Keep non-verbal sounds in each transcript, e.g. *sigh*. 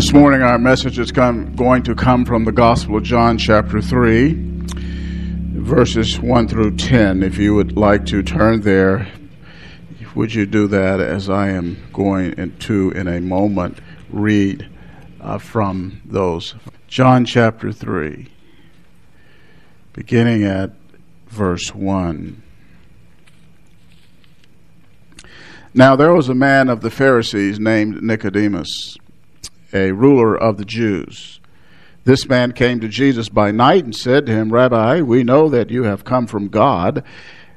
This morning, our message is come, going to come from the Gospel of John, chapter 3, verses 1 through 10. If you would like to turn there, would you do that as I am going to, in a moment, read uh, from those? John chapter 3, beginning at verse 1. Now there was a man of the Pharisees named Nicodemus, a ruler of the Jews. This man came to Jesus by night and said to him, Rabbi, we know that you have come from God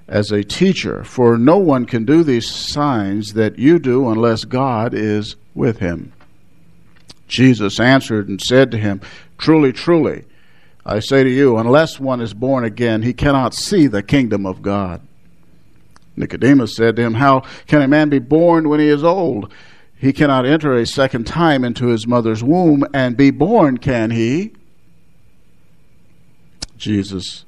as a teacher, for no one can do these signs that you do unless God is with him. Jesus answered and said to him, Truly, truly, I say to you, unless one is born again, he cannot see the kingdom of God. Nicodemus said to him, How can a man be born when he is old? He cannot enter a second time into his mother's womb and be born, can he? Jesus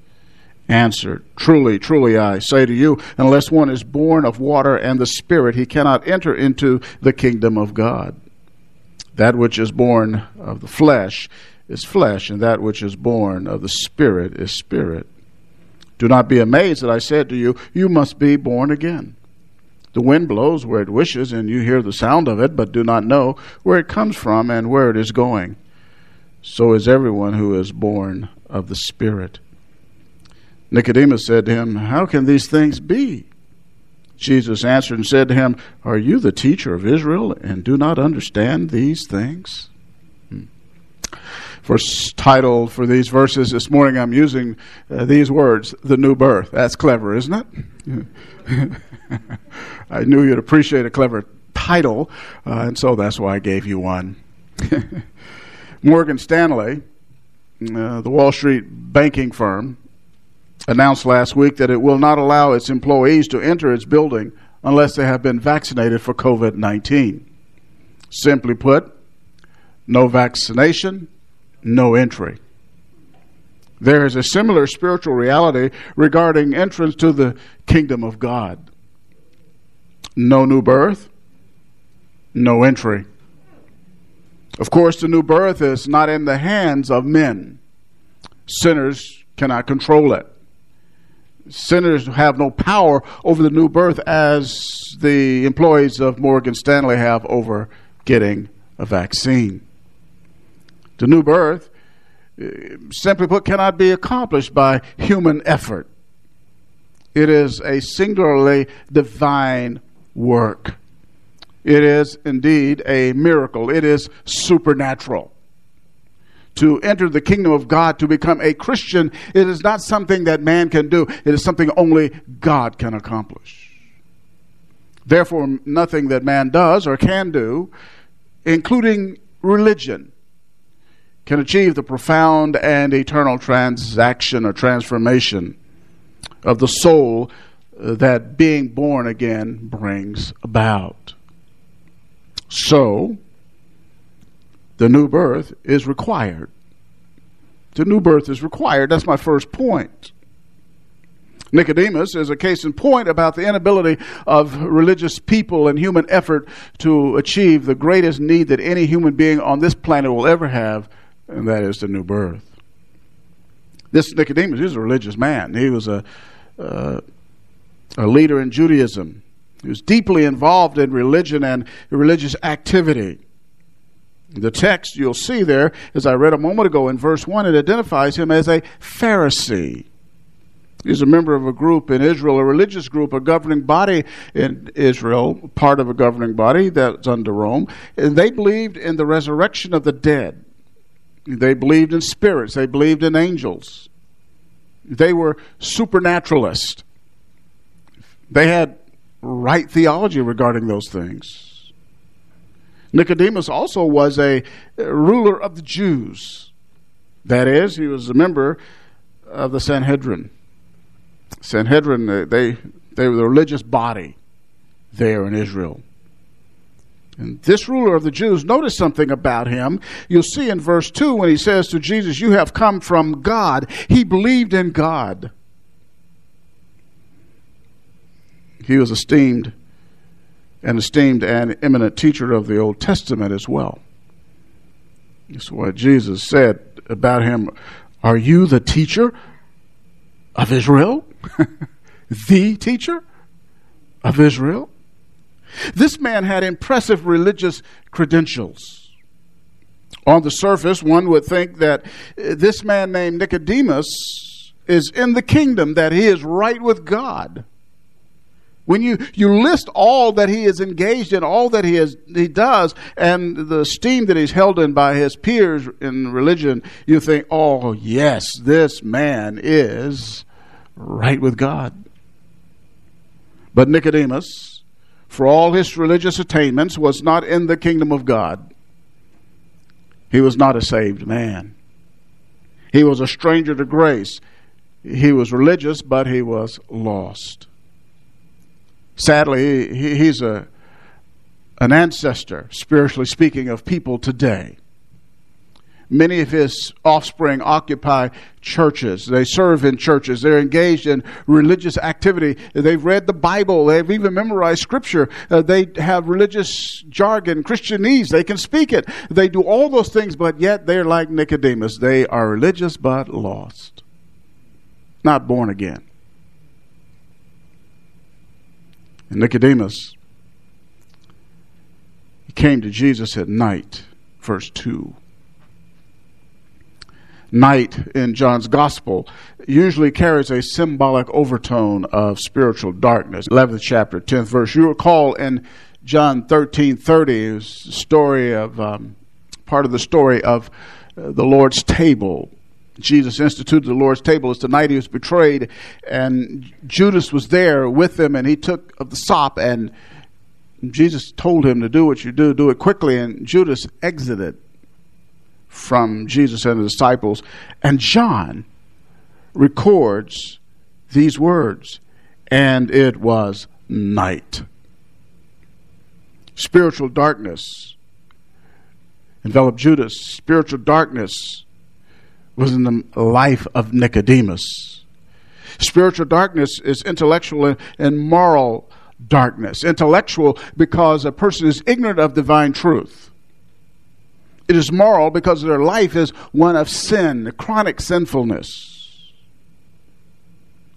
answered, Truly, truly, I say to you, unless one is born of water and the Spirit, he cannot enter into the kingdom of God. That which is born of the flesh is flesh, and that which is born of the Spirit is spirit. Do not be amazed that I said to you, You must be born again. The wind blows where it wishes, and you hear the sound of it, but do not know where it comes from and where it is going. So is everyone who is born of the Spirit. Nicodemus said to him, How can these things be? Jesus answered and said to him, Are you the teacher of Israel and do not understand these things? First title for these verses this morning, I'm using uh, these words, the new birth. That's clever, isn't it? *laughs* *laughs* I knew you'd appreciate a clever title, uh, and so that's why I gave you one. *laughs* Morgan Stanley, uh, the Wall Street banking firm, announced last week that it will not allow its employees to enter its building unless they have been vaccinated for COVID 19. Simply put, no vaccination, no entry. There is a similar spiritual reality regarding entrance to the kingdom of God. No new birth, no entry. Of course, the new birth is not in the hands of men. Sinners cannot control it. Sinners have no power over the new birth as the employees of Morgan Stanley have over getting a vaccine. The new birth, uh, simply put, cannot be accomplished by human effort. It is a singularly divine work. It is indeed a miracle. It is supernatural. To enter the kingdom of God, to become a Christian, it is not something that man can do. It is something only God can accomplish. Therefore, nothing that man does or can do, including religion, can achieve the profound and eternal transaction or transformation of the soul that being born again brings about. So, the new birth is required. The new birth is required. That's my first point. Nicodemus is a case in point about the inability of religious people and human effort to achieve the greatest need that any human being on this planet will ever have and that is the new birth. This Nicodemus is a religious man. He was a, uh, a leader in Judaism. He was deeply involved in religion and religious activity. The text you'll see there, as I read a moment ago in verse 1, it identifies him as a Pharisee. He's a member of a group in Israel, a religious group, a governing body in Israel, part of a governing body that's under Rome. And they believed in the resurrection of the dead. They believed in spirits, they believed in angels. They were supernaturalists. They had right theology regarding those things. Nicodemus also was a ruler of the Jews. That is, he was a member of the Sanhedrin. Sanhedrin, they, they were the religious body there in Israel. And this ruler of the Jews, notice something about him. You'll see in verse 2 when he says to Jesus, You have come from God. He believed in God. He was esteemed, an esteemed and eminent teacher of the Old Testament as well. That's what Jesus said about him. Are you the teacher of Israel? *laughs* the teacher of Israel? This man had impressive religious credentials. On the surface, one would think that uh, this man named Nicodemus is in the kingdom, that he is right with God. When you, you list all that he is engaged in, all that he, is, he does, and the esteem that he's held in by his peers in religion, you think, oh, yes, this man is right with God. But Nicodemus, for all his religious attainments, was not in the kingdom of God. He was not a saved man. He was a stranger to grace. He was religious, but he was lost. Sadly, he, he's a, an ancestor, spiritually speaking, of people today. Many of his offspring occupy churches. They serve in churches. They're engaged in religious activity. They've read the Bible. They've even memorized scripture. Uh, they have religious jargon, Christianese. They can speak it. They do all those things, but yet they're like Nicodemus. They are religious but lost, not born again. And Nicodemus, he came to Jesus at night, verse 2. Night in John's Gospel usually carries a symbolic overtone of spiritual darkness. 11th chapter, 10th verse. You recall in John 13 30, the story of, um, part of the story of uh, the Lord's table Jesus instituted the Lord's table. The night he was betrayed, and Judas was there with him, and he took of the sop, and Jesus told him to do what you do, do it quickly, and Judas exited from Jesus and the disciples. And John records these words, and it was night. Spiritual darkness enveloped Judas. Spiritual darkness was in the life of Nicodemus. Spiritual darkness is intellectual and moral darkness. Intellectual because a person is ignorant of divine truth. It is moral because their life is one of sin, chronic sinfulness.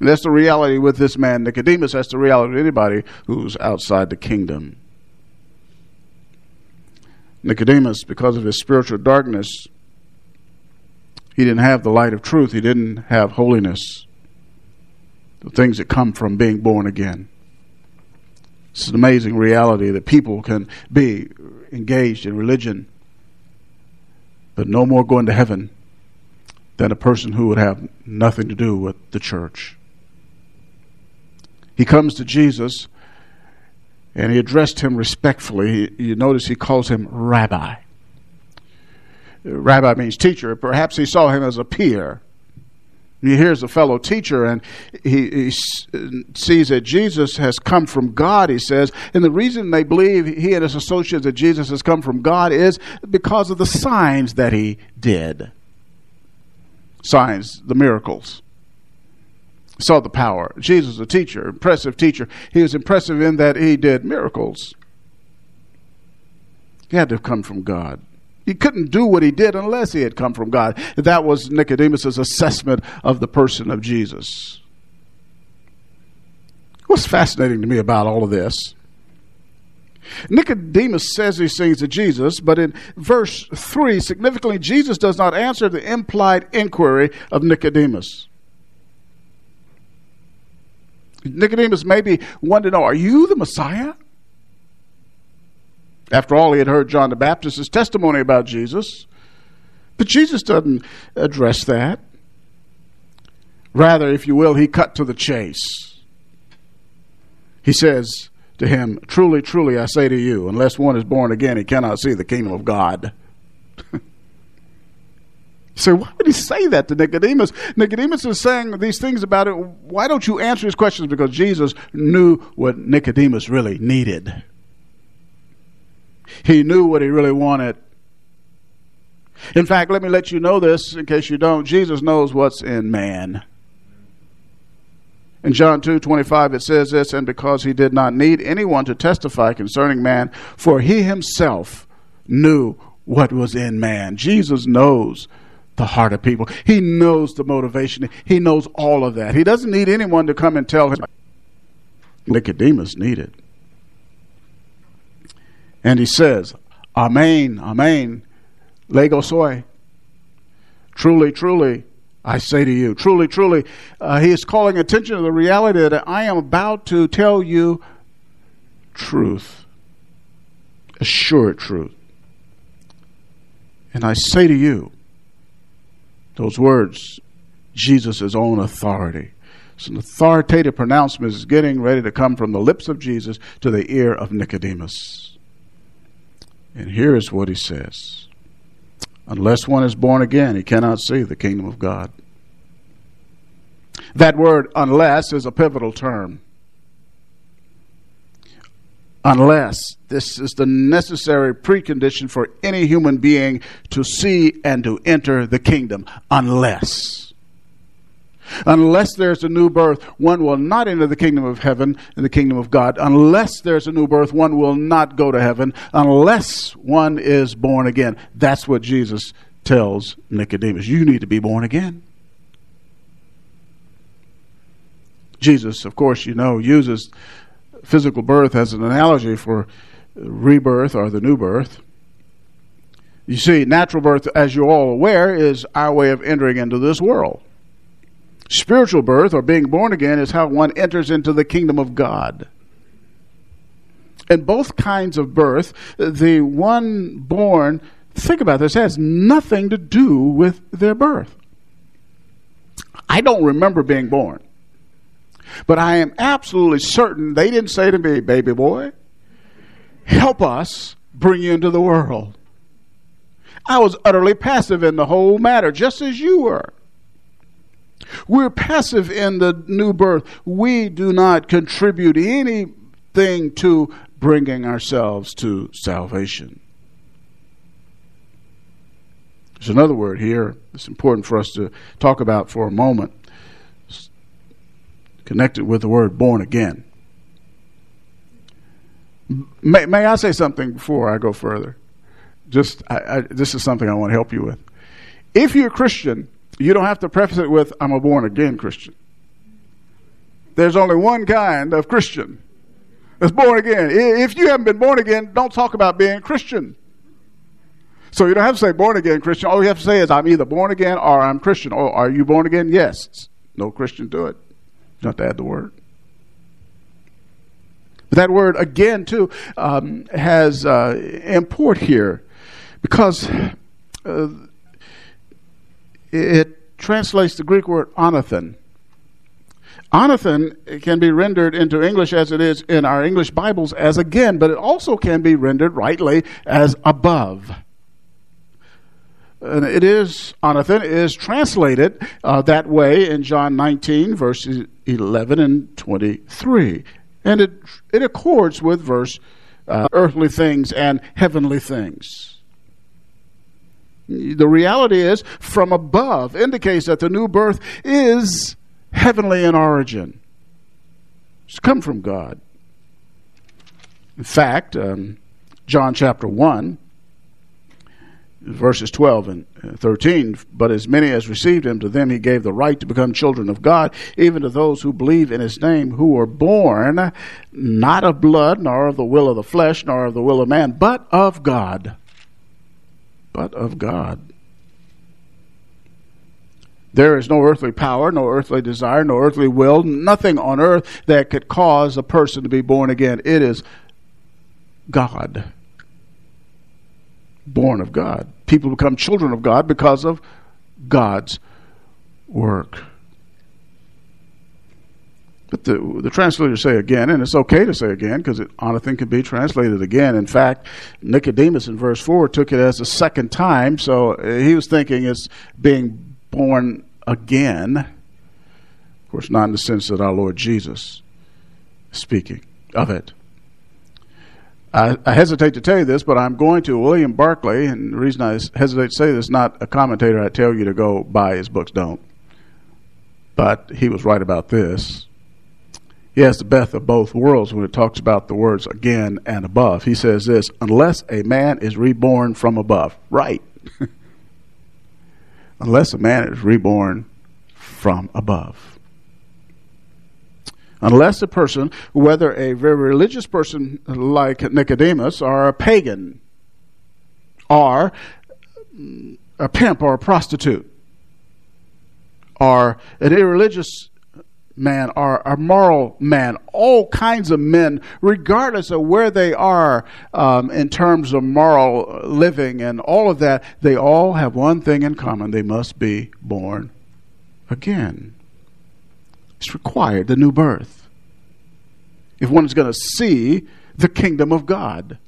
And that's the reality with this man, Nicodemus. That's the reality of anybody who's outside the kingdom. Nicodemus, because of his spiritual darkness, he didn't have the light of truth. He didn't have holiness. The things that come from being born again. It's an amazing reality that people can be engaged in religion, but no more going to heaven than a person who would have nothing to do with the church. He comes to Jesus and he addressed him respectfully. You notice he calls him rabbi rabbi means teacher. Perhaps he saw him as a peer. He hears a fellow teacher and he, he, sees that Jesus has come from God, he says. And the reason they believe he and his associates that Jesus has come from God is because of the signs that he did. Signs, the miracles. Saw the power. Jesus, a teacher, impressive teacher. He was impressive in that he did miracles. He had to have come from God. He couldn't do what he did unless he had come from God. That was Nicodemus' assessment of the person of Jesus. What's fascinating to me about all of this? Nicodemus says these things to Jesus, but in verse 3, significantly, Jesus does not answer the implied inquiry of Nicodemus. Nicodemus maybe wanted to know, Are you the Messiah? After all, he had heard John the Baptist's testimony about Jesus. But Jesus doesn't address that. Rather, if you will, he cut to the chase. He says to him, Truly, truly, I say to you, unless one is born again, he cannot see the kingdom of God. *laughs* So why would he say that to Nicodemus? Nicodemus is saying these things about it. Why don't you answer his questions? Because Jesus knew what Nicodemus really needed. He knew what he really wanted. In fact, let me let you know this in case you don't. Jesus knows what's in man. In John 2 25, it says this, and because he did not need anyone to testify concerning man, for he himself knew what was in man. Jesus knows the heart of people. He knows the motivation. He knows all of that. He doesn't need anyone to come and tell him. Nicodemus needed. And he says, Amen, Amen, lego soy. Truly, truly, I say to you, truly, truly, uh, he is calling attention to the reality that I am about to tell you truth, assured truth. And I say to you, those words, Jesus' own authority. It's an authoritative pronouncement is getting ready to come from the lips of Jesus to the ear of Nicodemus. And here is what he says Unless one is born again, he cannot see the kingdom of God. That word, unless, is a pivotal term. Unless. This is the necessary precondition for any human being to see and to enter the kingdom. Unless. Unless there's a new birth, one will not enter the kingdom of heaven and the kingdom of God. Unless there's a new birth, one will not go to heaven unless one is born again. That's what Jesus tells Nicodemus. You need to be born again. Jesus, of course, you know, uses physical birth as an analogy for rebirth or the new birth. You see, natural birth, as you're all aware, is our way of entering into this world. Spiritual birth, or being born again, is how one enters into the kingdom of God. In both kinds of birth, the one born, think about this, has nothing to do with their birth. I don't remember being born. But I am absolutely certain they didn't say to me, baby boy, help us bring you into the world. I was utterly passive in the whole matter, just as you were. We're passive in the new birth. We do not contribute anything to bringing ourselves to salvation. There's another word here that's important for us to talk about for a moment, it's connected with the word born again. May, may I say something before I go further? Just I, I, this is something I want to help you with. If you're a Christian, you don't have to preface it with, I'm a born again Christian. There's only one kind of Christian that's born again. If you haven't been born again, don't talk about being Christian. So you don't have to say born again Christian. All you have to say is, I'm either born again or I'm Christian. Or are you born again? Yes. No Christian to it. You don't have to add the word. But that word again, too, um, has uh, import here because. Uh, it translates the Greek word anothen. Anothen can be rendered into English as it is in our English Bibles as again, but it also can be rendered rightly as above. And it is, anothen is translated uh, that way in John 19, verses 11 and 23. And it, it accords with verse uh, earthly things and heavenly things. The reality is, from above indicates that the new birth is heavenly in origin. It's come from God. In fact, um, John chapter 1, verses 12 and 13 But as many as received him, to them he gave the right to become children of God, even to those who believe in his name, who were born not of blood, nor of the will of the flesh, nor of the will of man, but of God but of God. There is no earthly power, no earthly desire, no earthly will, nothing on earth that could cause a person to be born again. It is God. Born of God. People become children of God because of God's work. But the, the translators say again, and it's okay to say again because anothen can be translated again. In fact, Nicodemus in verse 4 took it as a second time, so uh, he was thinking it's being born again. Of course, not in the sense that our Lord Jesus speaking of it. I, I, hesitate to tell you this, but I'm going to. William Barclay, and the reason I hesitate to say this, not a commentator I tell you to go buy his books, don't. But he was right about this He has the best of both worlds when it talks about the words again and above. He says this unless a man is reborn from above. Right. *laughs* unless a man is reborn from above. Unless a person, whether a very religious person like Nicodemus or a pagan, or a pimp or a prostitute, or an irreligious man or a moral man, all kinds of men, regardless of where they are um, in terms of moral living and all of that, they all have one thing in common they must be born again. It's required, the new birth. If one is going to see the kingdom of God,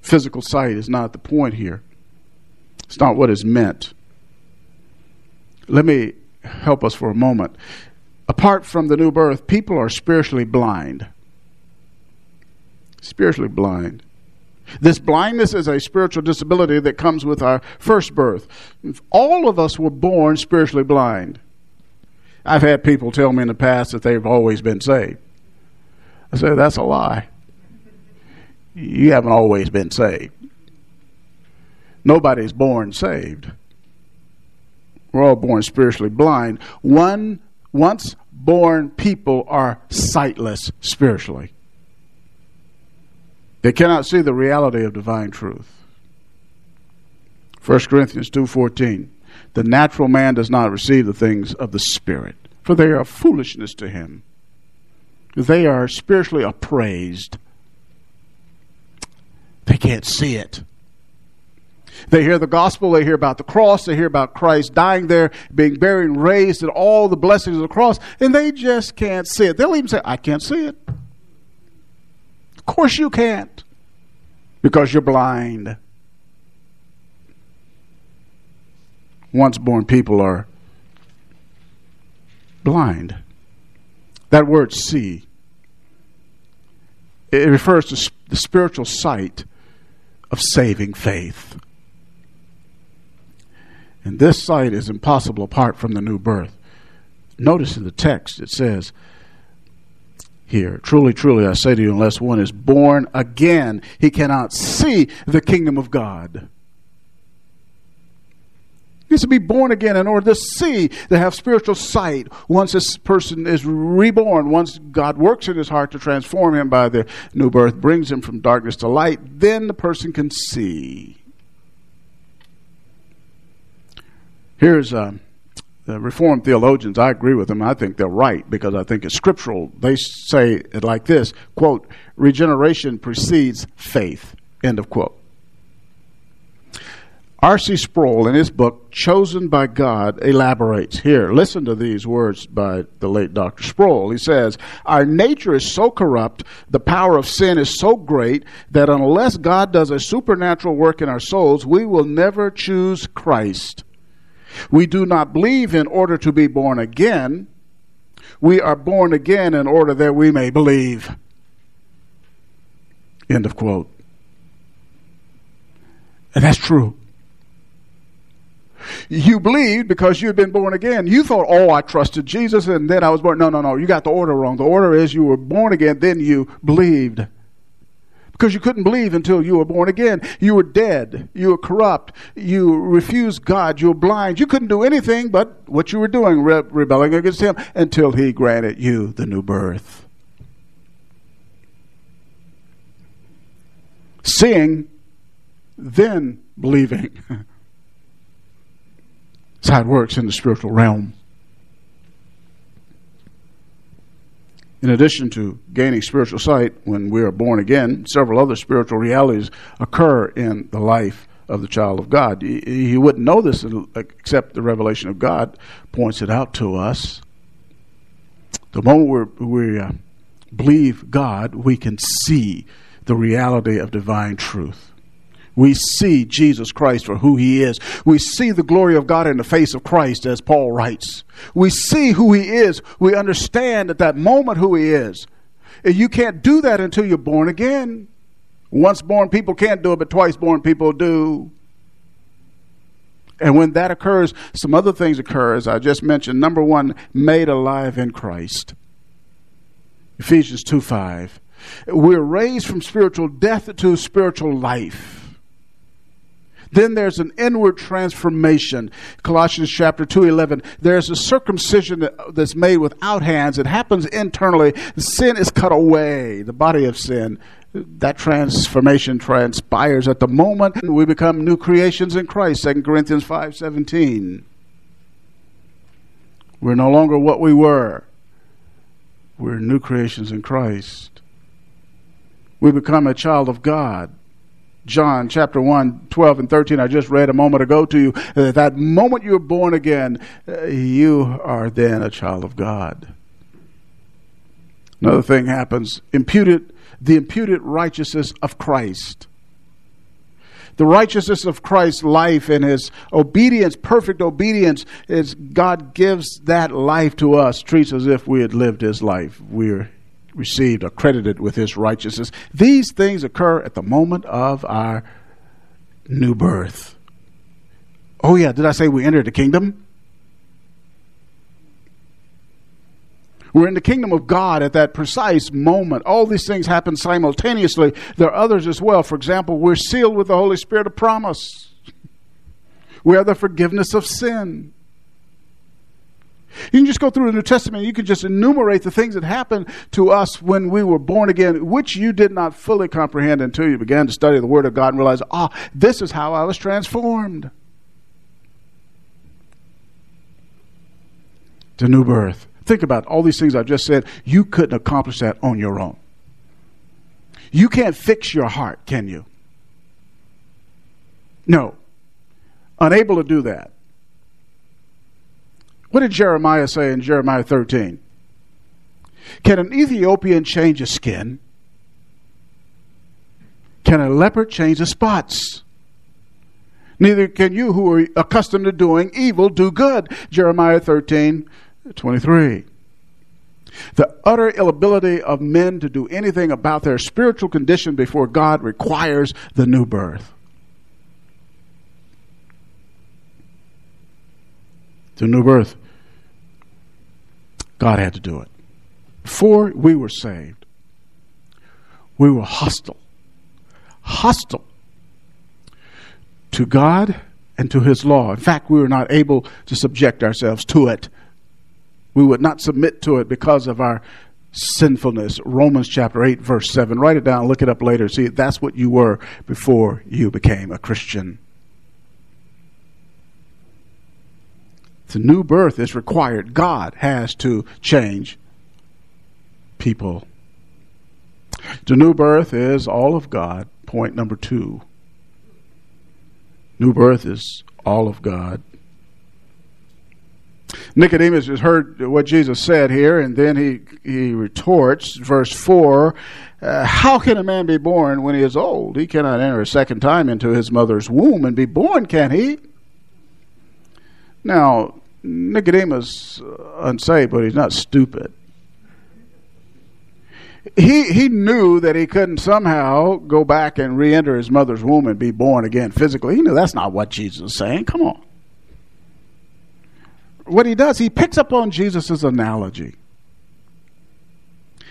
physical sight is not the point here. It's not what is meant. Let me help us for a moment. Apart from the new birth, people are spiritually blind. Spiritually blind. This blindness is a spiritual disability that comes with our first birth. All of us were born spiritually blind. I've had people tell me in the past that they've always been saved. I say, that's a lie. You haven't always been saved. Nobody's born saved. We're all born spiritually blind. One once born people are sightless spiritually. They cannot see the reality of divine truth. 1 Corinthians 2:14 The natural man does not receive the things of the spirit for they are foolishness to him. They are spiritually appraised. They can't see it. They hear the gospel, they hear about the cross, they hear about Christ dying there, being buried raised, and all the blessings of the cross, and they just can't see it. They'll even say, I can't see it. Of course you can't, because you're blind. Once born people are blind. That word see, it refers to the spiritual sight of saving faith. And this sight is impossible apart from the new birth. Notice in the text it says here, Truly, truly, I say to you, unless one is born again, he cannot see the kingdom of God. He needs to be born again in order to see, to have spiritual sight. Once this person is reborn, once God works in his heart to transform him by the new birth, brings him from darkness to light, then the person can see. Here's uh, the Reformed theologians. I agree with them. I think they're right because I think it's scriptural. They say it like this quote, regeneration precedes faith. End of quote. R.C. Sproul, in his book, Chosen by God, elaborates here. Listen to these words by the late Dr. Sproul. He says, Our nature is so corrupt, the power of sin is so great, that unless God does a supernatural work in our souls, we will never choose Christ. We do not believe in order to be born again. We are born again in order that we may believe. End of quote. And that's true. You believed because you had been born again. You thought, oh, I trusted Jesus and then I was born. No, no, no. You got the order wrong. The order is you were born again, then you believed because you couldn't believe until you were born again. You were dead. You were corrupt. You refused God. You were blind. You couldn't do anything but what you were doing, re- rebelling against Him, until He granted you the new birth. Seeing, then believing. *laughs* That's how it works in the spiritual realm. In addition to gaining spiritual sight when we are born again, several other spiritual realities occur in the life of the child of God. He wouldn't know this except the revelation of God points it out to us. The moment we uh, believe God, we can see the reality of divine truth. We see Jesus Christ for who he is. We see the glory of God in the face of Christ, as Paul writes. We see who he is. We understand at that moment who he is. And you can't do that until you're born again. Once born people can't do it, but twice born people do. And when that occurs, some other things occur, as I just mentioned. Number one, made alive in Christ. Ephesians 2 5. We're raised from spiritual death to spiritual life. Then there's an inward transformation. Colossians chapter 2, 11. There's a circumcision that's made without hands. It happens internally. Sin is cut away, the body of sin. That transformation transpires at the moment we become new creations in Christ. 2 Corinthians 5, 17. We're no longer what we were. We're new creations in Christ. We become a child of God. John chapter 1, 12 and 13, I just read a moment ago to you. At that moment you're born again, uh, you are then a child of God. Another thing happens imputed, the imputed righteousness of Christ. The righteousness of Christ's life and his obedience, perfect obedience, is God gives that life to us, treats us as if we had lived his life. We're received or credited with his righteousness. These things occur at the moment of our new birth. Oh, yeah, did I say we entered the kingdom? We're in the kingdom of God at that precise moment. All these things happen simultaneously. There are others as well. For example, we're sealed with the Holy Spirit of promise. We have the forgiveness of sin. You can just go through the New Testament. You can just enumerate the things that happened to us when we were born again, which you did not fully comprehend until you began to study the Word of God and realize, ah, this is how I was transformed. The new birth. Think about all these things I've just said. You couldn't accomplish that on your own. You can't fix your heart, can you? No. Unable to do that. What did Jeremiah say in Jeremiah 13? Can an Ethiopian change his skin? Can a leopard change the spots? Neither can you who are accustomed to doing evil do good. Jeremiah 13, 23. The utter inability of men to do anything about their spiritual condition before God requires the new birth. The new birth. God had to do it. Before we were saved, we were hostile. Hostile to God and to His law. In fact, we were not able to subject ourselves to it. We would not submit to it because of our sinfulness. Romans chapter 8, verse 7. Write it down, look it up later. See, that's what you were before you became a Christian. The new birth is required. God has to change people. The new birth is all of God. Point number two. New birth is all of God. Nicodemus has heard what Jesus said here, and then he, he retorts, verse 4 uh, How can a man be born when he is old? He cannot enter a second time into his mother's womb and be born, can he? Now, Nicodemus uh, unsaved, but he's not stupid. He he knew that he couldn't somehow go back and re-enter his mother's womb and be born again physically. He knew that's not what Jesus is saying. Come on. What he does, he picks up on Jesus' analogy.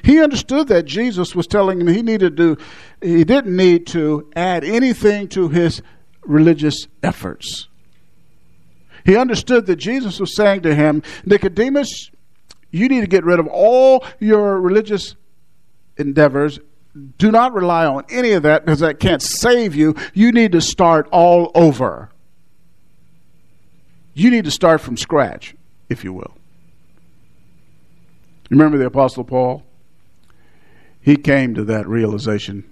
He understood that Jesus was telling him he needed to he didn't need to add anything to his religious efforts. He understood that Jesus was saying to him, Nicodemus, you need to get rid of all your religious endeavors. Do not rely on any of that because that can't save you. You need to start all over. You need to start from scratch, if you will. Remember the Apostle Paul? He came to that realization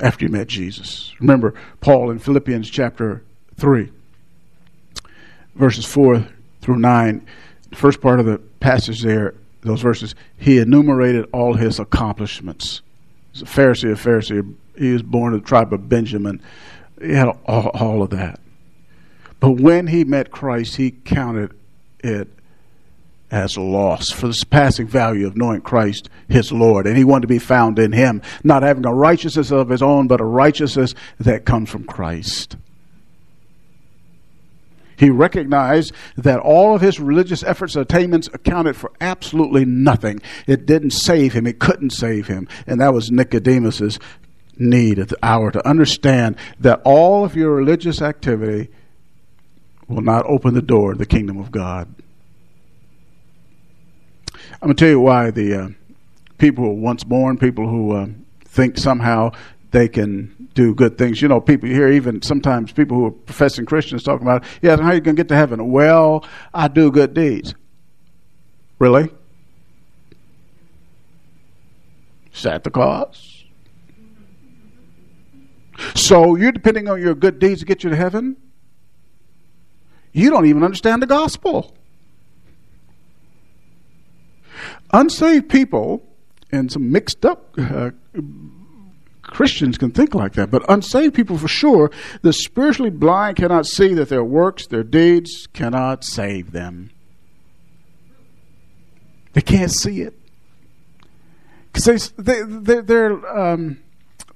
after he met Jesus. Remember Paul in Philippians chapter 3 verses 4 through 9, the first part of the passage there, those verses, he enumerated all his accomplishments. He's a Pharisee, a Pharisee. He was born of the tribe of Benjamin. He had all, all of that. But when he met Christ, he counted it as loss for the surpassing value of knowing Christ, his Lord. And he wanted to be found in him, not having a righteousness of his own, but a righteousness that comes from Christ. He recognized that all of his religious efforts and attainments accounted for absolutely nothing. It didn't save him. It couldn't save him. And that was Nicodemus's need at the hour to understand that all of your religious activity will not open the door to the kingdom of God. I'm going to tell you why the uh, people who are once born, people who uh, think somehow they can do good things. You know, people here, even sometimes people who are professing Christians talking about, yeah, how are you going to get to heaven? Well, I do good deeds. Really? Is that the cause? So you're depending on your good deeds to get you to heaven? You don't even understand the gospel. Unsaved people and some mixed up uh, Christians can think like that, but unsaved people for sure, the spiritually blind cannot see that their works, their deeds cannot save them. They can't see it. Because they, they, they're, um,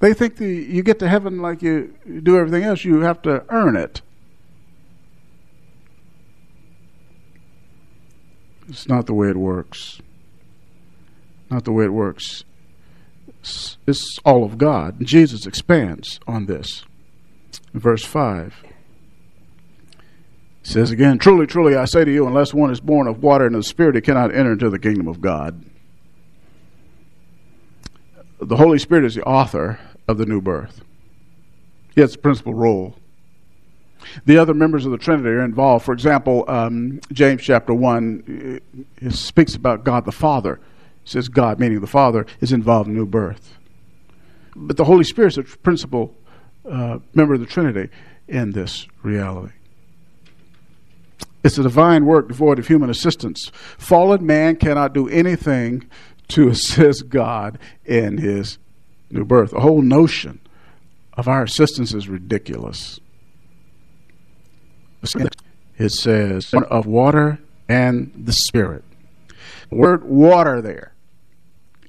they think the, you get to heaven like you do everything else, you have to earn it. It's not the way it works. Not the way it works. It's, all of God. Jesus expands on this. Verse 5. He says again, Truly, truly, I say to you, unless one is born of water and of the Spirit, he cannot enter into the kingdom of God. The Holy Spirit is the author of the new birth. He has the principal role. The other members of the Trinity are involved. For example, um, James chapter 1 speaks about God the Father says God, meaning the Father, is involved in new birth. But the Holy Spirit is a principal uh, member of the Trinity in this reality. It's a divine work devoid of human assistance. Fallen man cannot do anything to *laughs* assist God in his new birth. The whole notion of our assistance is ridiculous. It says, of water and the Spirit. The word water there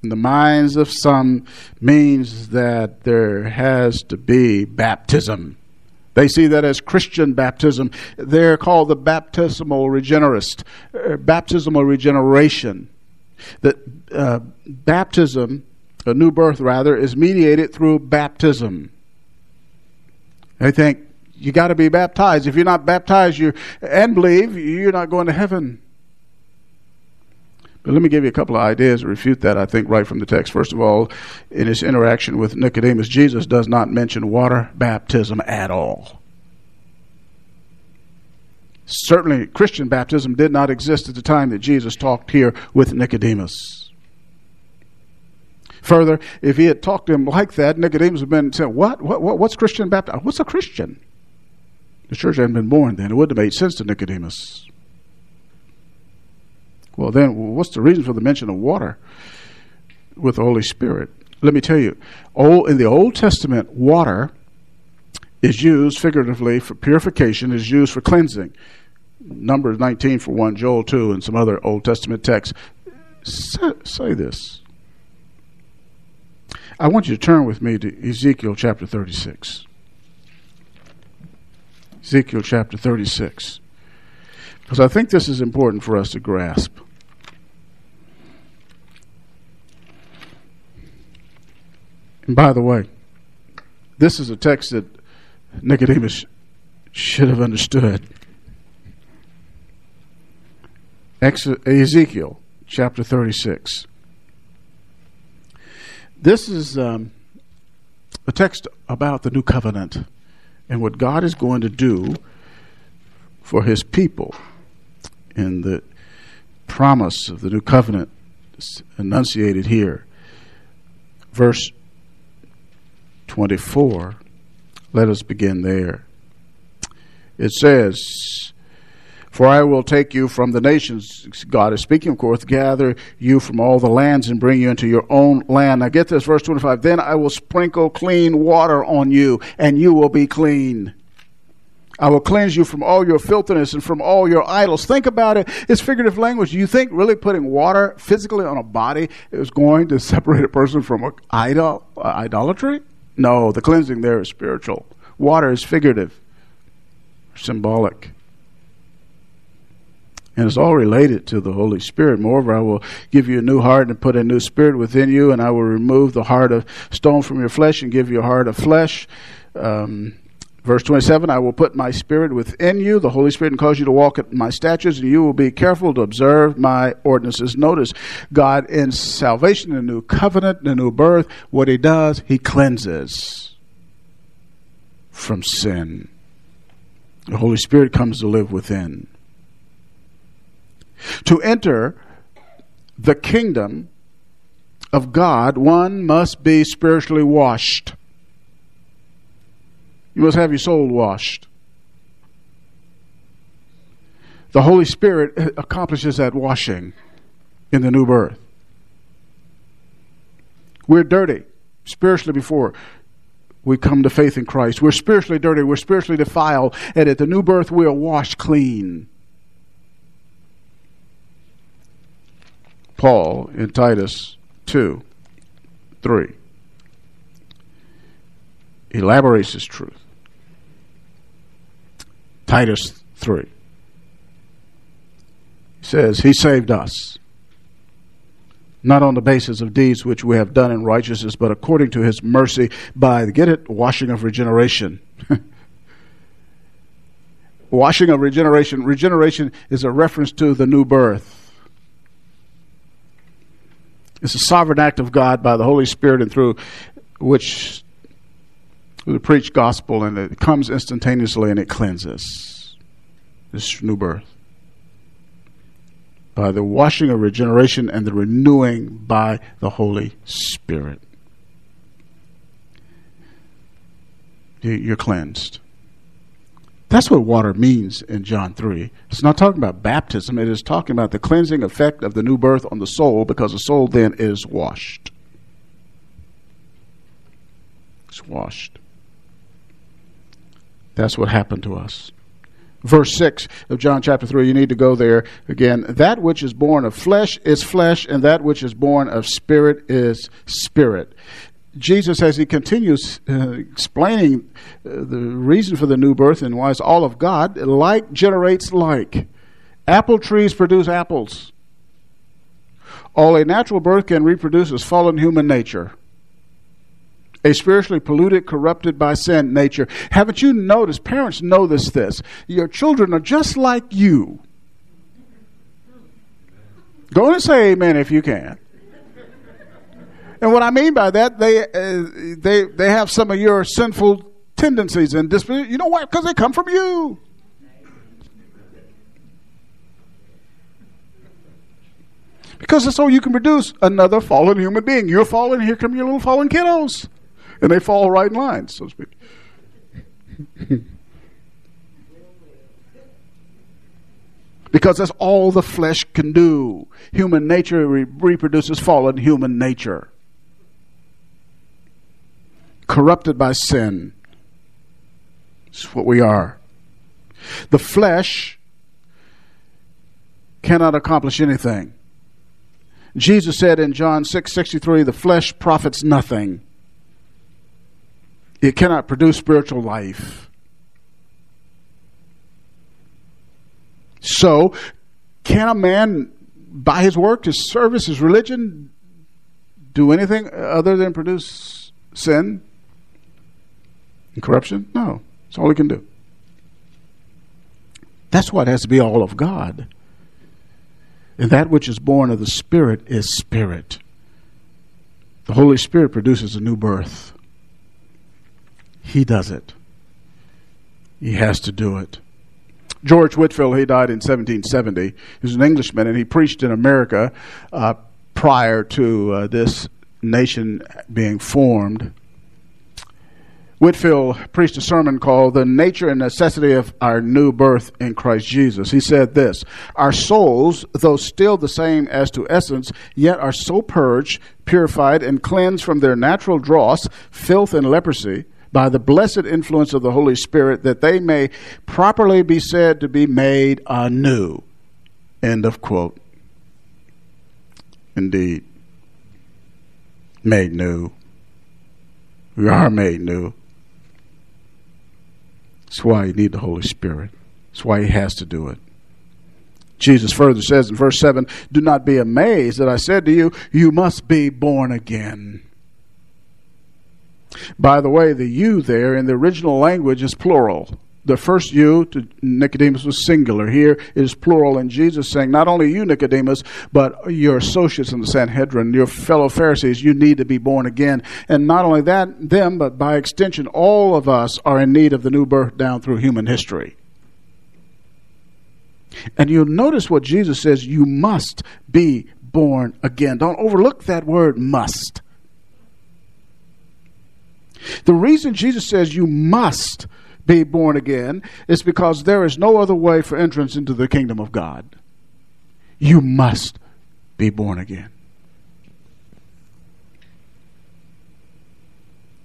in the minds of some means that there has to be baptism. They see that as Christian baptism. They're called the baptismal regenerist, uh, baptismal regeneration. That uh, baptism, a new birth rather, is mediated through baptism. They think you got to be baptized. If you're not baptized, you and believe you're not going to heaven. But let me give you a couple of ideas to refute that, I think, right from the text. First of all, in his interaction with Nicodemus, Jesus does not mention water baptism at all. Certainly, Christian baptism did not exist at the time that Jesus talked here with Nicodemus. Further, if he had talked to him like that, Nicodemus would have been saying, What? what, what what's Christian baptism? What's a Christian? The church hadn't been born then. It wouldn't have made sense to Nicodemus. Well, then, what's the reason for the mention of water with the Holy Spirit? Let me tell you, old, in the Old Testament, water is used figuratively for purification, is used for cleansing. Numbers 19 for one, Joel 2, and some other Old Testament texts say, say this. I want you to turn with me to Ezekiel chapter 36. Ezekiel chapter 36. Because I think this is important for us to grasp. And by the way, this is a text that Nicodemus should have understood. Ezekiel chapter 36. This is um, a text about the new covenant and what God is going to do for his people in the promise of the new covenant enunciated here. Verse 24. Let us begin there. It says, For I will take you from the nations, God is speaking, of course, gather you from all the lands and bring you into your own land. Now get this, verse 25. Then I will sprinkle clean water on you, and you will be clean. I will cleanse you from all your filthiness and from all your idols. Think about it. It's figurative language. You think really putting water physically on a body is going to *laughs* separate a person from idol, uh, idolatry? No, the cleansing there is spiritual. Water is figurative, symbolic. And it's all related to the Holy Spirit. Moreover, I will give you a new heart and put a new spirit within you, and I will remove the heart of stone from your flesh and give you a heart of flesh. Um, verse 27 I will put my spirit within you, the Holy Spirit, and cause you to walk in my statutes, and you will be careful to observe my ordinances. Notice God in salvation, the new covenant, the new birth, what he does, he cleanses from sin. The Holy Spirit comes to live within. To enter the kingdom of God, one must be spiritually washed. You must have your soul washed. The Holy Spirit accomplishes that washing in the new birth. We're dirty spiritually before we come to faith in Christ. We're spiritually dirty, we're spiritually defiled, and at the new birth we are washed clean. Paul in Titus 2 3 elaborates his truth. Titus 3 says, He saved us, not on the basis of deeds which we have done in righteousness, but according to His mercy by, get it, washing of regeneration. *laughs* washing of regeneration. Regeneration is a reference to the new birth. It's a sovereign act of God by the Holy Spirit and through which we preach gospel and it comes instantaneously and it cleanses. This new birth. By the washing of regeneration and the renewing by the Holy Spirit. You're cleansed. That's what water means in John 3. It's not talking about baptism, it is talking about the cleansing effect of the new birth on the soul because the soul then is washed. It's washed. That's what happened to us. Verse 6 of John chapter 3, you need to go there again. That which is born of flesh is flesh, and that which is born of spirit is spirit. Jesus, as he continues uh, explaining uh, the reason for the new birth and why it's all of God, like generates like. Apple trees produce apples. All a natural birth can reproduce is fallen human nature. A spiritually polluted, corrupted by sin nature. Haven't you noticed? Parents know this. Your children are just like you. Go and say amen if you can. And what I mean by that, they uh, they they have some of your sinful tendencies and dispositions. You know why? Because they come from you. Because it's so you can produce another fallen human being. You're fallen, here come your little fallen kiddos. And they fall right in line, so to speak. because that's all the flesh can do. Human nature re- reproduces fallen human nature corrupted by sin. It's what we are. The flesh cannot accomplish anything. Jesus said in John 6:63, "The flesh profits nothing. It cannot produce spiritual life." So, can a man by his work, his service, his religion do anything other than produce sin? and corruption? No. That's all he can do. That's what has to be all of God. And that which is born of the Spirit is spirit. The Holy Spirit produces a new birth. He does it. He has to do it. George Whitefield, he died in 1770. He was an Englishman and he preached in America uh, prior to uh, this nation being formed. Whitefield preached a sermon called The Nature and Necessity of Our New Birth in Christ Jesus. He said this Our souls, though still the same as to essence, yet are so purged, purified, and cleansed from their natural dross, filth, and leprosy by the blessed influence of the Holy Spirit that they may properly be said to be made anew. End of quote. Indeed. Made new. We are made new. That's why you need the Holy Spirit. That's why He has to do it. Jesus further says in verse 7 Do not be amazed that I said to you, You must be born again. By the way, the you there in the original language is plural. The first you to Nicodemus was singular. Here is plural, and Jesus saying, Not only you, Nicodemus, but your associates in the Sanhedrin, your fellow Pharisees, you need to be born again. And not only that, them, but by extension, all of us are in need of the new birth down through human history. And you'll notice what Jesus says you must be born again. Don't overlook that word must. The reason Jesus says you must be born again is because there is no other way for entrance into the kingdom of God. You must be born again.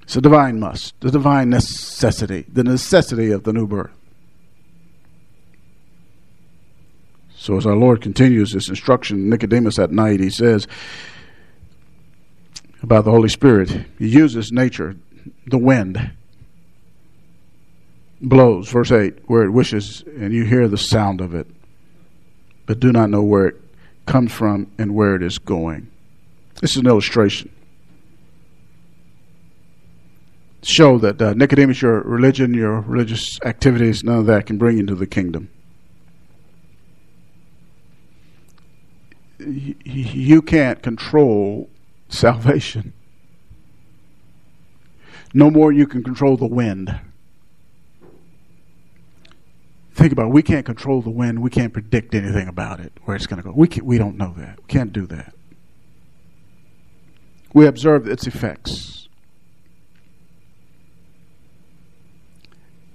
It's a divine must, the divine necessity, the necessity of the new birth. So, as our Lord continues this instruction, Nicodemus at night, he says about the Holy Spirit, he uses nature, the wind blows, verse 8, where it wishes, and you hear the sound of it, but do not know where it comes from and where it is going. This is an illustration. Show that uh, Nicodemus, your religion, your religious activities, none of that can bring you into the kingdom. You can't control *laughs* salvation. No more you can control the wind. Think about it. We can't control the wind. We can't predict anything about it, where it's going to go. We, we don't know that. We can't do that. We observe its effects.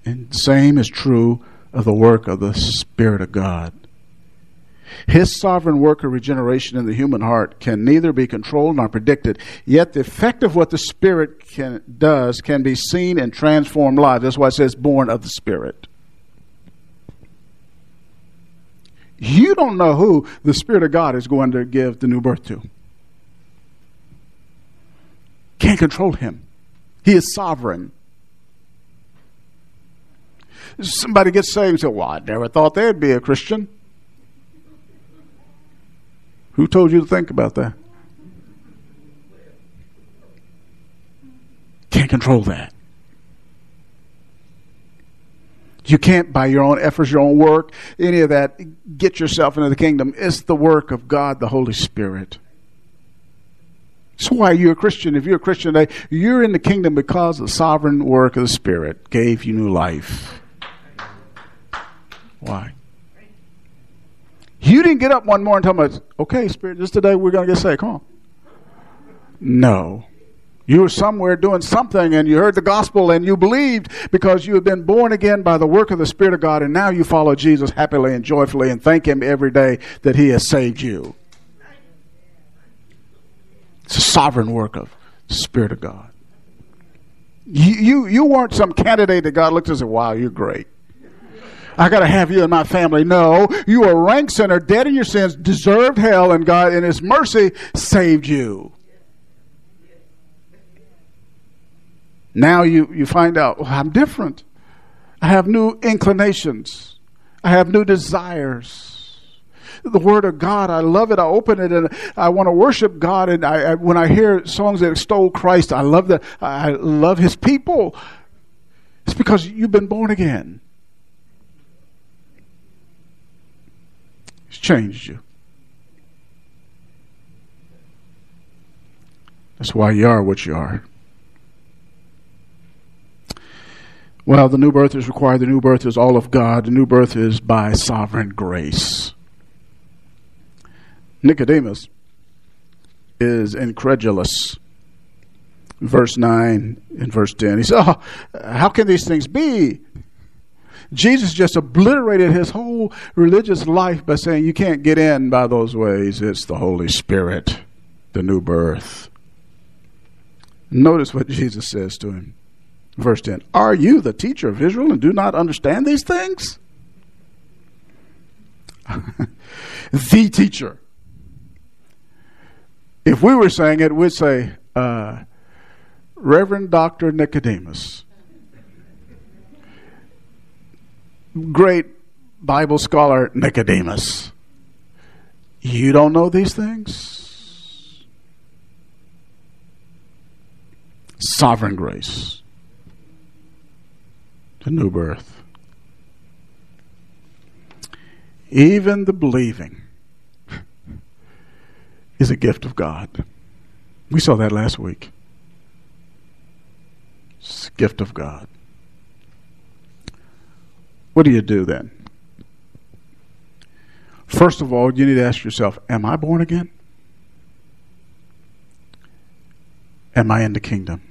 And the same is true of the work of the Spirit of God. His sovereign work of regeneration in the human heart can neither be controlled nor predicted, yet the effect of what the Spirit can, does can be seen and transformed lives. That's why it says born of the Spirit. You don't know who the Spirit of God is going to give the new birth to. Can't control him. He is sovereign. Somebody gets saved and say, Well, I never thought they'd be a Christian. Who told you to think about that? Can't control that. You can't, by your own efforts, your own work, any of that, get yourself into the kingdom. It's the work of God, the Holy Spirit. That's why you're a Christian. If you're a Christian today, you're in the kingdom because the sovereign work of the Spirit gave you new life. Why? You didn't get up one morning and tell me, okay, Spirit, this today we're going to get saved. Come on. No. You were somewhere doing something and you heard the gospel and you believed because you have been born again by the work of the Spirit of God and now you follow Jesus happily and joyfully and thank Him every day that He has saved you. It's a sovereign work of the Spirit of God. You, you, you weren't some candidate that God looked at and said, wow, you're great. I got to have you in my family. No, you were a rank sinner, dead in your sins, deserved hell, and God, in His mercy, saved you. Now you, you find out, well, I'm different. I have new inclinations. I have new desires. The Word of God, I love it. I open it and I want to worship God. And I, I, when I hear songs that extol Christ, I love that. I love His people. It's because you've been born again. Changed you. That's why you are what you are. Well, the new birth is required. The new birth is all of God. The new birth is by sovereign grace. Nicodemus is incredulous. Verse 9 and verse 10. He says, oh, How can these things be? Jesus just obliterated his whole religious life by saying, You can't get in by those ways. It's the Holy Spirit, the new birth. Notice what Jesus says to him. Verse 10 Are you the teacher of Israel and do not understand these things? *laughs* the teacher. If we were saying it, we'd say, uh, Reverend Dr. Nicodemus, great Bible scholar Nicodemus. You don't know these things? Sovereign grace. The new birth. Even the believing *laughs* is a gift of God. We saw that last week. It's a gift of God. What do you do then? First of all, you need to ask yourself Am I born again? Am I in the kingdom?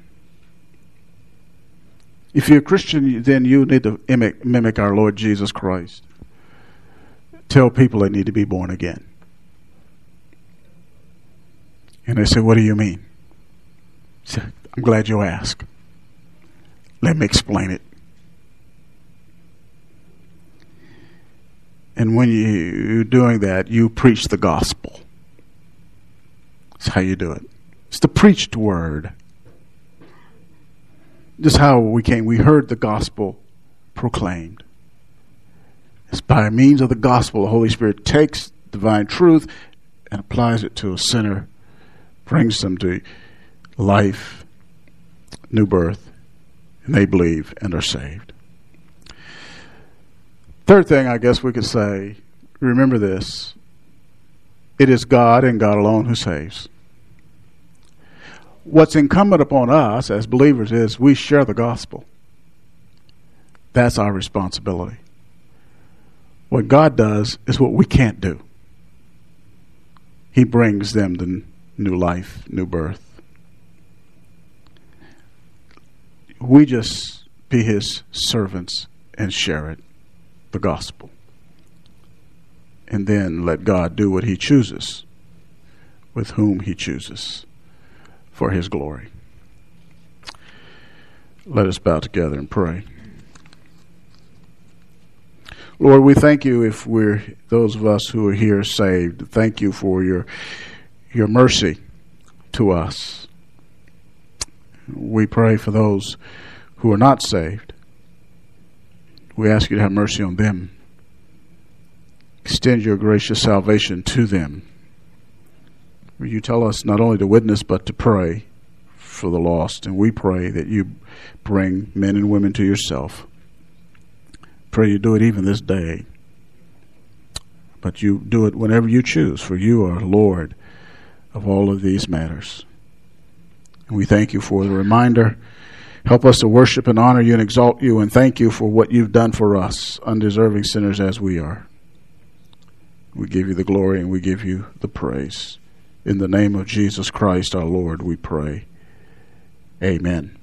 If you're a Christian, then you need to mimic, our Lord Jesus Christ. Tell people they need to be born again. And they say, What do you mean? Say, I'm glad you asked. Let me explain it. And when you're doing that, you preach the gospel. That's how you do it. It's the preached word. Just how we came. We heard the gospel proclaimed. It's by means of the gospel the Holy Spirit takes divine truth and applies it to a sinner, brings them to life, new birth, and they believe and are saved. Third thing I guess we could say remember this it is God and God alone who saves. What's incumbent upon us as believers is we share the gospel. That's our responsibility. What God does is what we can't do. He brings them to new life, new birth. We just be His servants and share it the gospel. And then let God do what He chooses with whom He chooses for His glory. Let us bow together and pray. Lord, we thank you if we're those of us who are here saved. Thank you for your your mercy to us. We pray for those who are not saved. We ask you to have mercy on them. Extend your gracious salvation to them. You tell us not only to witness, but to pray for the lost. And we pray that you bring men and women to yourself. Pray you do it even this day. But you do it whenever you choose, for you are Lord of all of these matters. And we thank you for the reminder. Help us to worship and honor you and exalt you and thank you for what you've done for us, undeserving sinners as we are. We give you the glory and we give you the praise. In the name of Jesus Christ our Lord, we pray. Amen.